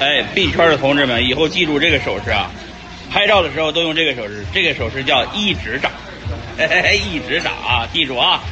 哎，B 圈的同志们，以后记住这个手势啊，拍照的时候都用这个手势，这个手势叫一直掌，哎、一直掌啊，记住啊。